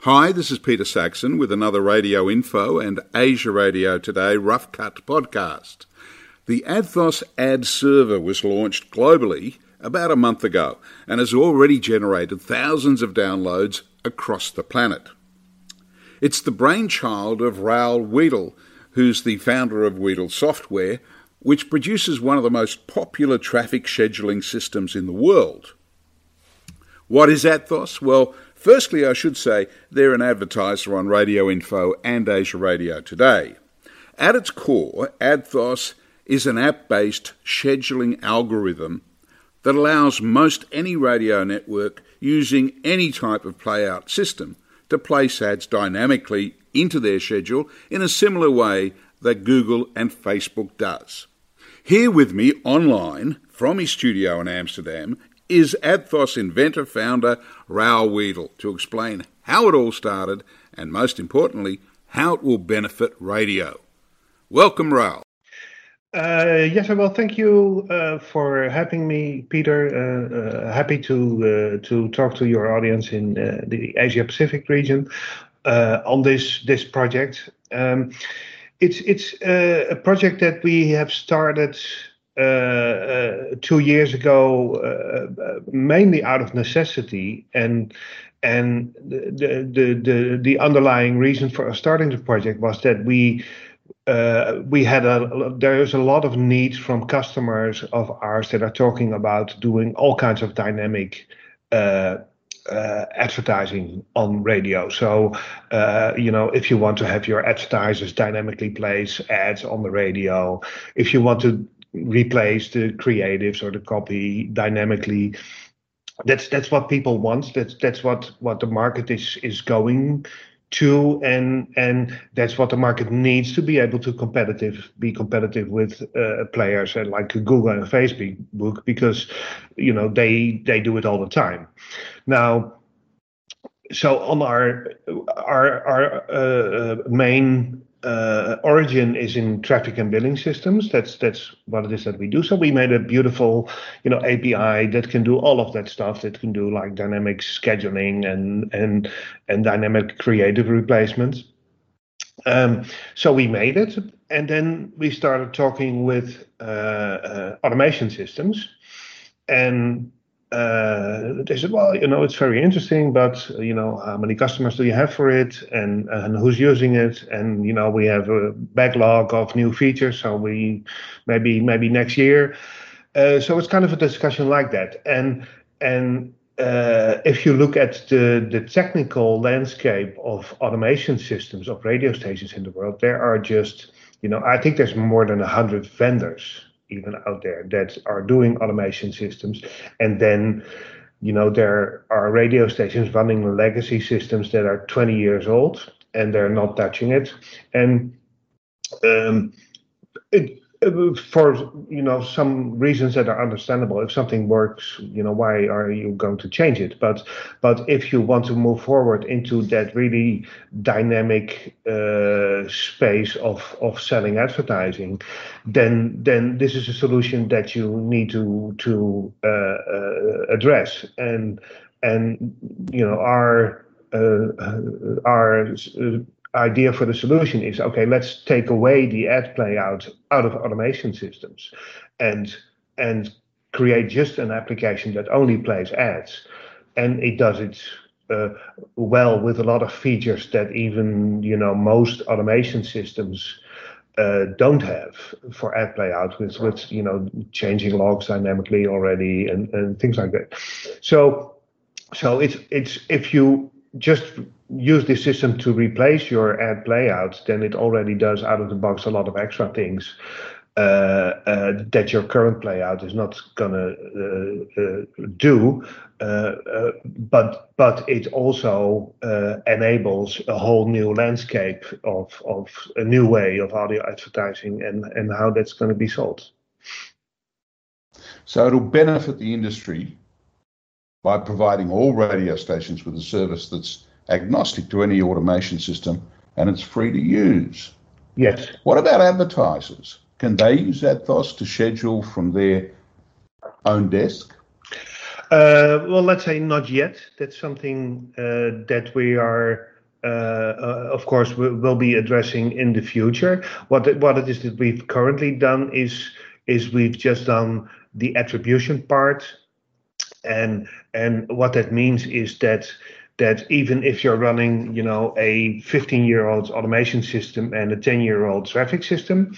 Hi, this is Peter Saxon with another Radio Info and Asia Radio Today Rough Cut podcast. The Adthos ad server was launched globally about a month ago and has already generated thousands of downloads across the planet. It's the brainchild of Raoul Wedel, who's the founder of Wedel Software, which produces one of the most popular traffic scheduling systems in the world. What is Adthos? Well, firstly, I should say they're an advertiser on Radio Info and Asia Radio Today. At its core, Adthos is an app based scheduling algorithm that allows most any radio network using any type of playout system to place ads dynamically into their schedule in a similar way that Google and Facebook does. Here with me online from his studio in Amsterdam is Adthos inventor founder Raoul Wedel to explain how it all started and most importantly how it will benefit radio. Welcome Raoul. Uh, yes, well, thank you uh, for having me, Peter. Uh, uh happy to uh, to talk to your audience in uh, the Asia Pacific region on this this project. Um, it's it's a project that we have started two years ago, mainly out of necessity, and and the, the the the underlying reason for starting the project was that we uh, we had a there's a lot of needs from customers of ours that are talking about doing all kinds of dynamic uh, uh, advertising on radio. So, uh, you know, if you want to have your advertisers dynamically place ads on the radio, if you want to replace the creatives or the copy dynamically, that's that's what people want. That's that's what what the market is is going to and and that's what the market needs to be able to competitive be competitive with uh, players like Google and Facebook because you know they they do it all the time now so on our our our uh, main uh, origin is in traffic and billing systems. That's that's what it is that we do. So we made a beautiful, you know, API that can do all of that stuff. That can do like dynamic scheduling and and and dynamic creative replacements. Um, so we made it, and then we started talking with uh, uh, automation systems, and uh, they said, well, you know, it's very interesting, but you know, how many customers do you have for it, and and who's using it, and you know, we have a backlog of new features, so we maybe maybe next year. Uh, so it's kind of a discussion like that, and and uh, if you look at the the technical landscape of automation systems of radio stations in the world, there are just you know, I think there's more than hundred vendors even out there that are doing automation systems. And then you know there are radio stations running legacy systems that are 20 years old and they're not touching it. And um, it, for you know some reasons that are understandable. If something works you know why are you going to change it? But but if you want to move forward into that really dynamic uh, space of of selling advertising then then this is a solution that you need to to uh, uh, address. And and you know our uh, uh, our uh, idea for the solution is okay let's take away the ad play out out of automation systems and and create just an application that only plays ads. And it does it uh, well with a lot of features that even you know most automation systems uh, don't have for ad play out with with you know changing logs dynamically already and, and things like that. So so it's it's if you just use this system to replace your ad playout, then it already does out of the box a lot of extra things. uh, uh, that your current playout is not gonna uh, do. but but it also enables a whole new landscape of of a new way of audio advertising and and how that's going to be sold. So it'll benefit the industry by providing all radio stations with a service that's agnostic to any automation system and it's free to use. Yes. What about advertisers? Can they use Adthos to schedule from their own desk? Uh, well, let's say not yet. That's something uh, that we are, uh, uh of course, we will be addressing in the future. What what it is that we've currently done is is we've just done the attribution part, and and what that means is that that even if you're running, you know, a 15-year-old automation system and a 10-year-old traffic system,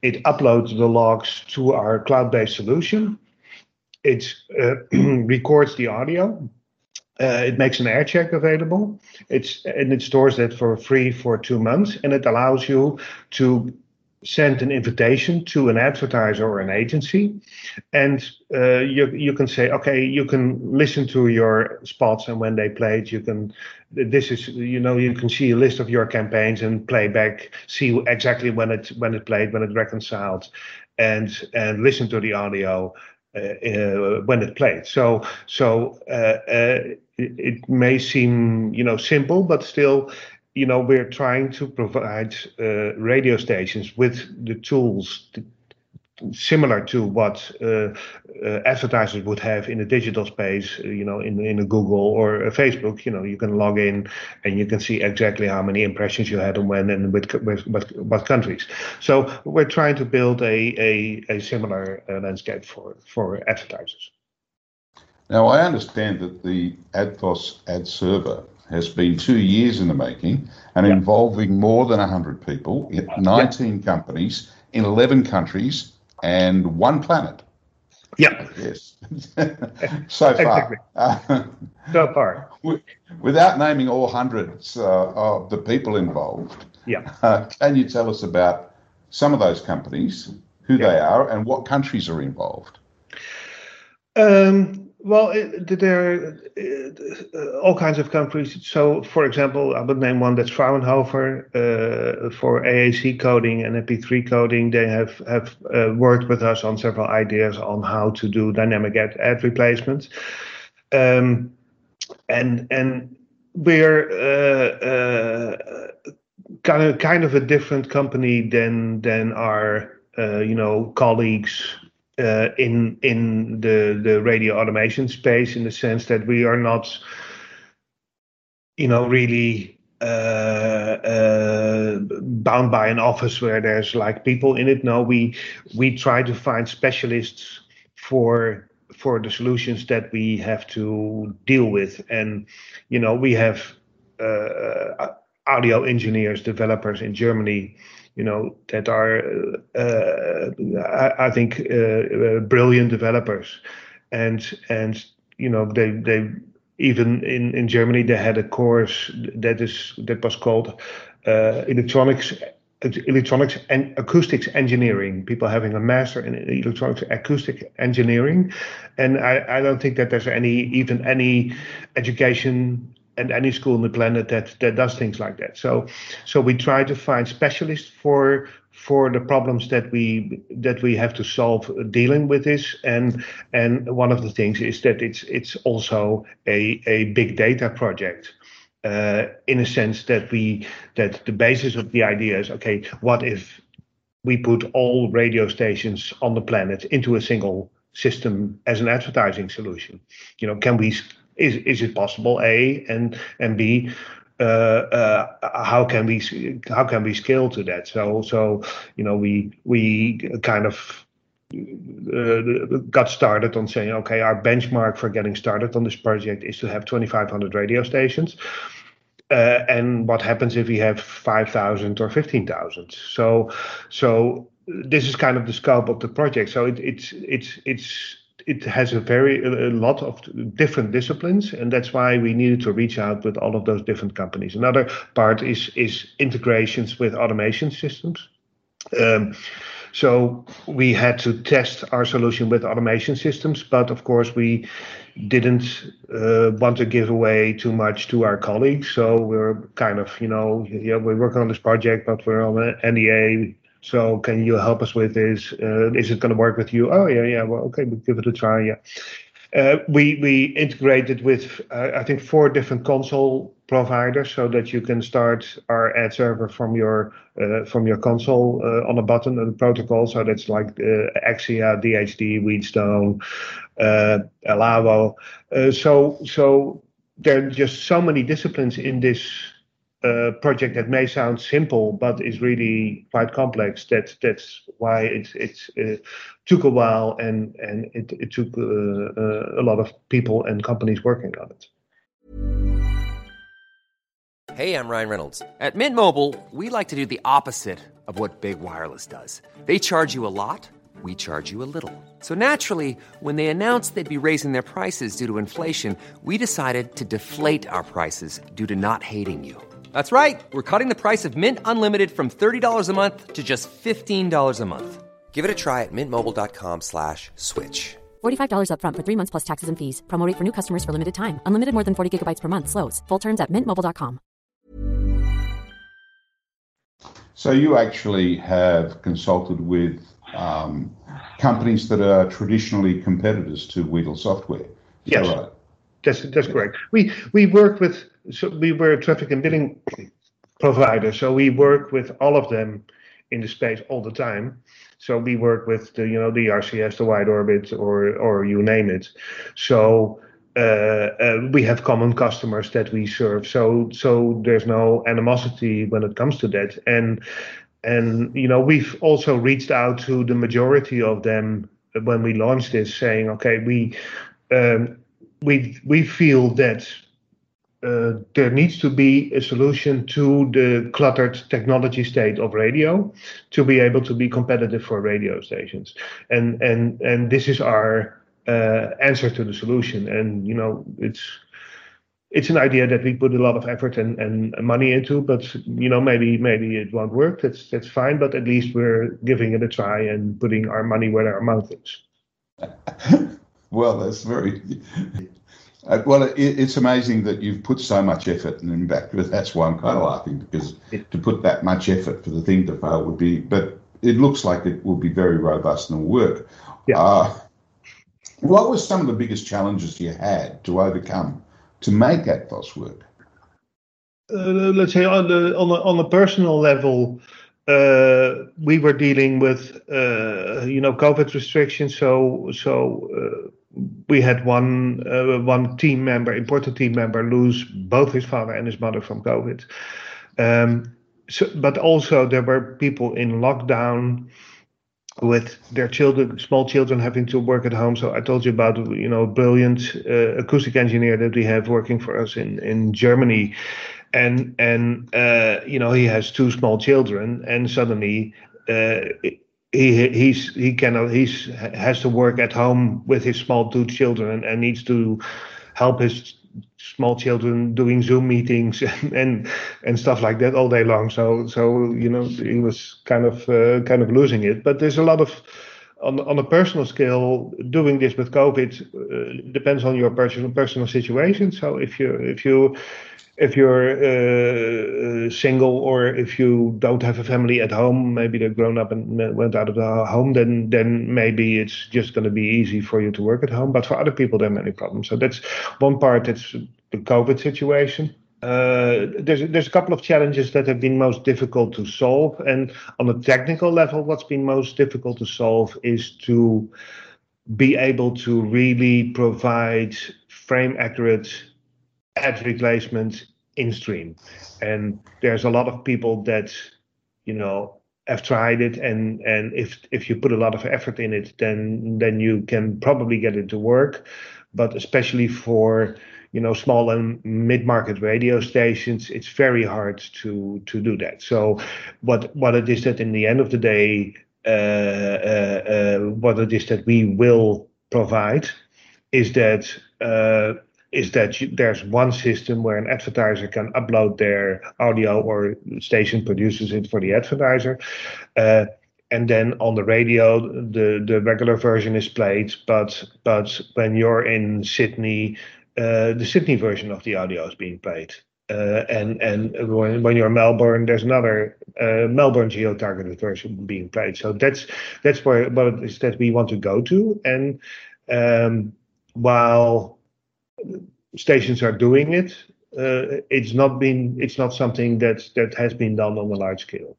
it uploads the logs to our cloud-based solution. It uh, records the audio. Uh, it makes an air check available. It's and it stores that for free for two months, and it allows you to send an invitation to an advertiser or an agency, and uh, you you can say, okay, you can listen to your spots and when they played, you can. This is you know you can see a list of your campaigns and play back, see exactly when it when it played, when it reconciled, and and listen to the audio. Uh, uh, when it played, so so uh, uh, it, it may seem you know simple, but still you know, we're trying to provide uh, radio stations with the tools to, similar to what uh, uh, advertisers would have in a digital space, uh, you know, in, in a Google or a Facebook. You know, you can log in and you can see exactly how many impressions you had and when and with, with, what countries. So we're trying to build a, a, a similar uh, landscape for, for advertisers. Now, I understand that the Adthos ad server has been two years in the making and yep. involving more than 100 people, 19 yep. companies in 11 countries and one planet. Yeah. Yes. so far. so far. Without naming all hundreds uh, of the people involved, yeah. Uh, can you tell us about some of those companies, who yeah. they are, and what countries are involved? Um, well, there are uh, all kinds of countries. So, for example, I would name one that's Fraunhofer uh, for AAC coding and MP3 coding. They have have uh, worked with us on several ideas on how to do dynamic ad, ad replacements, um, and and we're uh, uh, kind of kind of a different company than than our uh, you know colleagues in in the the radio automation space in the sense that we are not, you know, really uh, uh, bound by an office where there's like people in it. No, we we try to find specialists for for the solutions that we have to deal with, and you know, we have uh, audio engineers, developers in Germany you know that are uh, I, I, think uh, uh, brilliant developers. And and you know they they even in in Germany they had a course that is that was called uh, electronics electronics and acoustics engineering. People having a master in electronics acoustic engineering. And I, I don't think that there's any even any education and any school on the planet that that does things like that. So so we try to find specialists for for the problems that we that we have to solve dealing with this and and one of the things is that it's it's also a a big data project uh, in a sense that we that the basis of the idea is okay what if we put all radio stations on the planet into a single system as an advertising solution you know can we is is it possible? A and and B. Uh, uh, how can we how can we scale to that? So so you know we we kind of uh, got started on saying, okay, our benchmark for getting started on this project is to have 2,500 radio stations. Uh, and what happens if we have 5,000 or 15,000? So, so this is kind of the scope of the project. So it, it's it's it's it has a very a lot of different disciplines, and that's why we needed to reach out with all of those different companies. Another part is is integrations with automation systems. Um, So we had to test our solution with automation systems, but of course we didn't uh, want to give away too much to our colleagues. So we're kind of, you know, yeah, we're working on this project, but we're on an NDA. So can you help us with this? Uh, is it going to work with you? Oh yeah, yeah. Well, okay, we'll give it a try. Yeah. Uh, we we integrated with uh, I think four different console providers so that you can start our ad server from your uh, from your console uh, on a button and protocol. So that's like uh, Axia, DHD, Wheatstone, uh, Elavo. so so there are just so many disciplines in this uh, project that may sound simple but is really quite complex. That that's why it it uh, took a while and and it it took uh, uh, a lot of people and companies working on it. Hey, I'm Ryan Reynolds. At Mint Mobile, we like to do the opposite of what big wireless does. They charge you a lot. We charge you a little. So naturally, when they announced they'd be raising their prices due to inflation, we decided to deflate our prices due to not hating you. That's right. We're cutting the price of Mint Unlimited from $30 a month to just $15 a month. Give it a try at mintmobile.com slash switch. $45 upfront for three months plus taxes and fees. Promote for new customers for limited time. Unlimited more than 40 gigabytes per month. Slows. Full terms at mintmobile.com. So you actually have consulted with um, companies that are traditionally competitors to Wedel Software. Yes. Right? That's, that's correct. We, we work with so we were a traffic and billing provider, so we work with all of them in the space all the time. So we work with the you know the RCS, the WideOrbit, or or you name it. So uh, uh, we have common customers that we serve. So so there's no animosity when it comes to that. And and you know we've also reached out to the majority of them when we launched this, saying, okay, we um, we we feel that uh, there needs to be a solution to the cluttered technology state of radio to be able to be competitive for radio stations. And and and this is our uh, answer to the solution. And you know it's it's an idea that we put a lot of effort and, and money into but you know maybe maybe it won't work. That's that's fine but at least we're giving it a try and putting our money where our mouth is. Well that's very uh, well, it, it's amazing that you've put so much effort, and in fact, that's why I'm kind of laughing because to put that much effort for the thing to fail would be. But it looks like it will be very robust and will work. Yeah. Uh, what were some of the biggest challenges you had to overcome to make Adthos work? Uh, let's say on the on a, on a personal level, uh, we were dealing with uh, you know COVID restrictions, so so uh, we had one uh, one team member, important team member, lose both his father and his mother from COVID. Um, so, but also there were people in lockdown with their children, small children, having to work at home. So I told you about you know brilliant uh, acoustic engineer that we have working for us in in Germany, and and uh, you know he has two small children, and suddenly. Uh, he he's he cannot he's has to work at home with his small two children and needs to help his small children doing Zoom meetings and, and and, stuff like that all day long. So so you know he was kind of uh, kind of losing it. But there's a lot of on on a personal scale doing this with COVID uh, depends on your personal personal situation. So if you if you if you're uh, uh, single or if you don't have a family at home, maybe they've grown up and went out of the home, then then maybe it's just going to be easy for you to work at home. But for other people, there are many problems. So that's one part. It's the COVID situation. Uh, there's there's a couple of challenges that have been most difficult to solve, and on a technical level, what's been most difficult to solve is to be able to really provide frame accurate ad replacement in stream. And there's a lot of people that, you know, have tried it. And and if if you put a lot of effort in it then then you can probably get it to work. But especially for you know small and mid-market radio stations it's very hard to to do that. So what what it is that in the end of the day uh, uh, uh, what it is that we will provide is that uh, is that you, there's one system where an advertiser can upload their audio or station produces it for the advertiser. Uh, and then on the radio the the regular version is played but but when you're in sydney uh, the sydney version of the audio is being played uh, and and when, when you're in melbourne there's another uh, melbourne geo-targeted version being played so that's that's where what it is that we want to go to and um, while stations are doing it uh, it's not been it's not something that that has been done on a large scale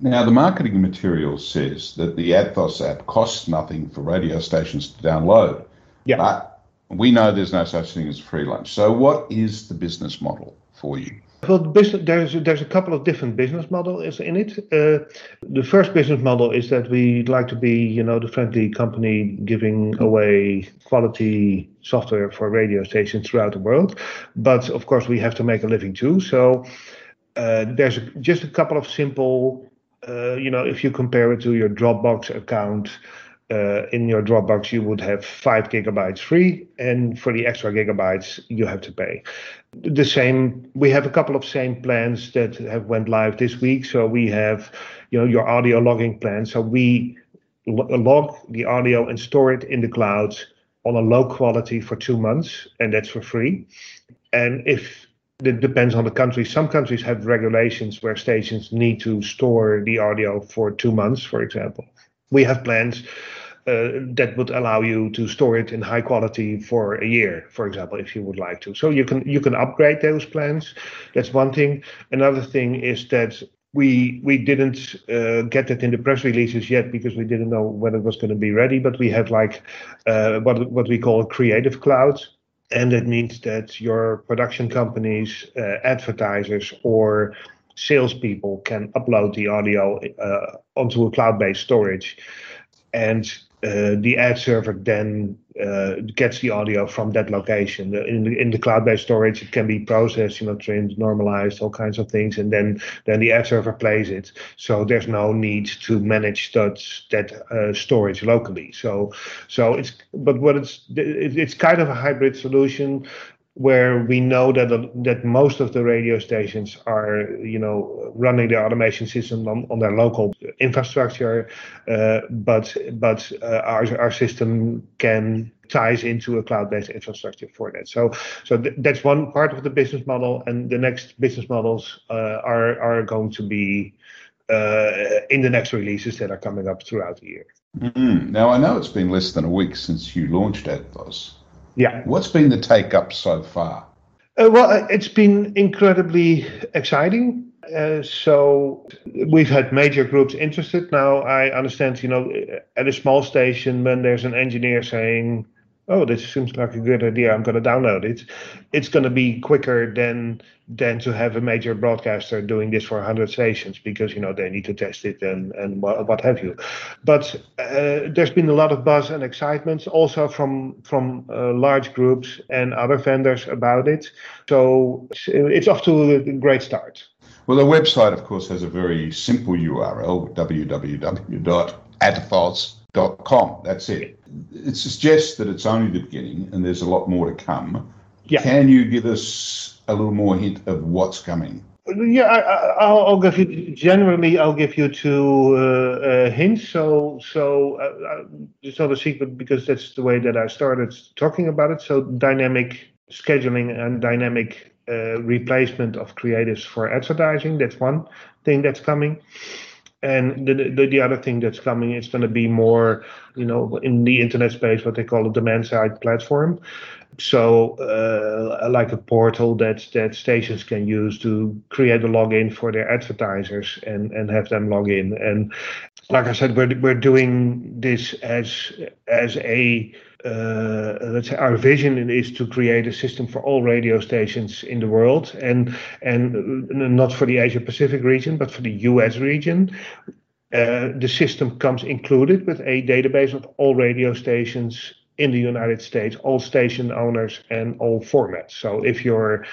now, the marketing material says that the Adthos app costs nothing for radio stations to download. Yeah. But we know there's no such thing as free lunch. So, what is the business model for you? Well, there's there's a couple of different business models in it. Uh, the first business model is that we like to be, you know, the friendly company giving away quality software for radio stations throughout the world. But of course, we have to make a living too. So uh, there's just a couple of simple uh, you know, if you compare it to your Dropbox account, uh, in your Dropbox, you would have five gigabytes free, and for the extra gigabytes, you have to pay. The same, we have a couple of same plans that have went live this week. So we have, you know, your audio logging plan. So we log the audio and store it in the cloud on a low quality for two months, and that's for free. And if it depends on the country. Some countries have regulations where stations need to store the audio for two months, for example. We have plans uh, that would allow you to store it in high quality for a year, for example, if you would like to. So you can you can upgrade those plans. That's one thing. Another thing is that we we didn't uh, get that in the press releases yet because we didn't know when it was going to be ready. But we have like uh, what what we call Creative Cloud, and it means that your production companies, uh, advertisers, or salespeople can upload the audio uh, onto a cloud-based storage, and uh, the ad server then uh, gets the audio from that location. In the, in the cloud-based storage, it can be processed, you know, trimmed, normalized, all kinds of things, and then then the ad server plays it. So there's no need to manage that that uh, storage locally. So so it's but what it's it's kind of a hybrid solution where we know that that most of the radio stations are you know running their automation system on, on their local infrastructure uh, but but uh, our our system can ties into a cloud-based infrastructure for that. So so th- that's one part of the business model and the next business models uh, are are going to be uh, in the next releases that are coming up throughout the year. Mm-hmm. now i know it's been less than a week since you launched Adthos yeah. What's been the take up so far? Uh, well, uh, it's been incredibly exciting. Uh, so we've had major groups interested. Now I understand, you know, at a small station when there's an engineer saying, "Oh, this seems like a good idea. I'm going to download it," it's going to be quicker than than to have a major broadcaster doing this for 100 stations because you know they need to test it and and what, what have you. But uh, there's been a lot of buzz and excitement also from from uh, large groups and other vendors about it. So it's off to a great start. Well the website of course has a very simple url www.adthos.com that's it it suggests that it's only the beginning and there's a lot more to come yeah. can you give us a little more hint of what's coming? Yeah, I, will give you generally. I'll give you two uh, uh, hints. So, so uh, uh, it's not a secret because that's the way that I started talking about it. So, dynamic scheduling and dynamic uh, replacement of creatives for advertising. That's one thing that's coming. And the, the, the other thing that's coming is going to be more, you know, in the internet space, what they call a demand side platform. So, uh, like a portal that that stations can use to create a login for their advertisers and and have them log in. And like I said, we're we're doing this as as a uh, let's say our vision is to create a system for all radio stations in the world, and and not for the Asia Pacific region, but for the U.S. region. Uh, the system comes included with a database of all radio stations in the United States, all station owners and all formats. So if you're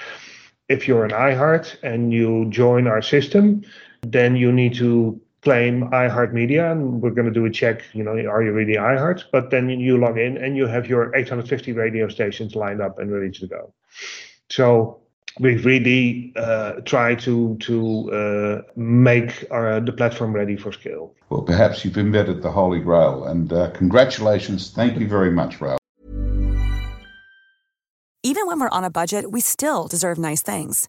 if you're an iHeart and you join our system, then you need to claim iHeartMedia, and we're going to do a check. You know, are you really iHeart? But then you log in and you have your 850 radio stations lined up and ready to go. So we've really uh, tried to to uh, make our, the platform ready for scale. Well, perhaps you've invented the holy grail, and uh, congratulations! Thank you very much, Raoul. Even when we're on a budget, we still deserve nice things.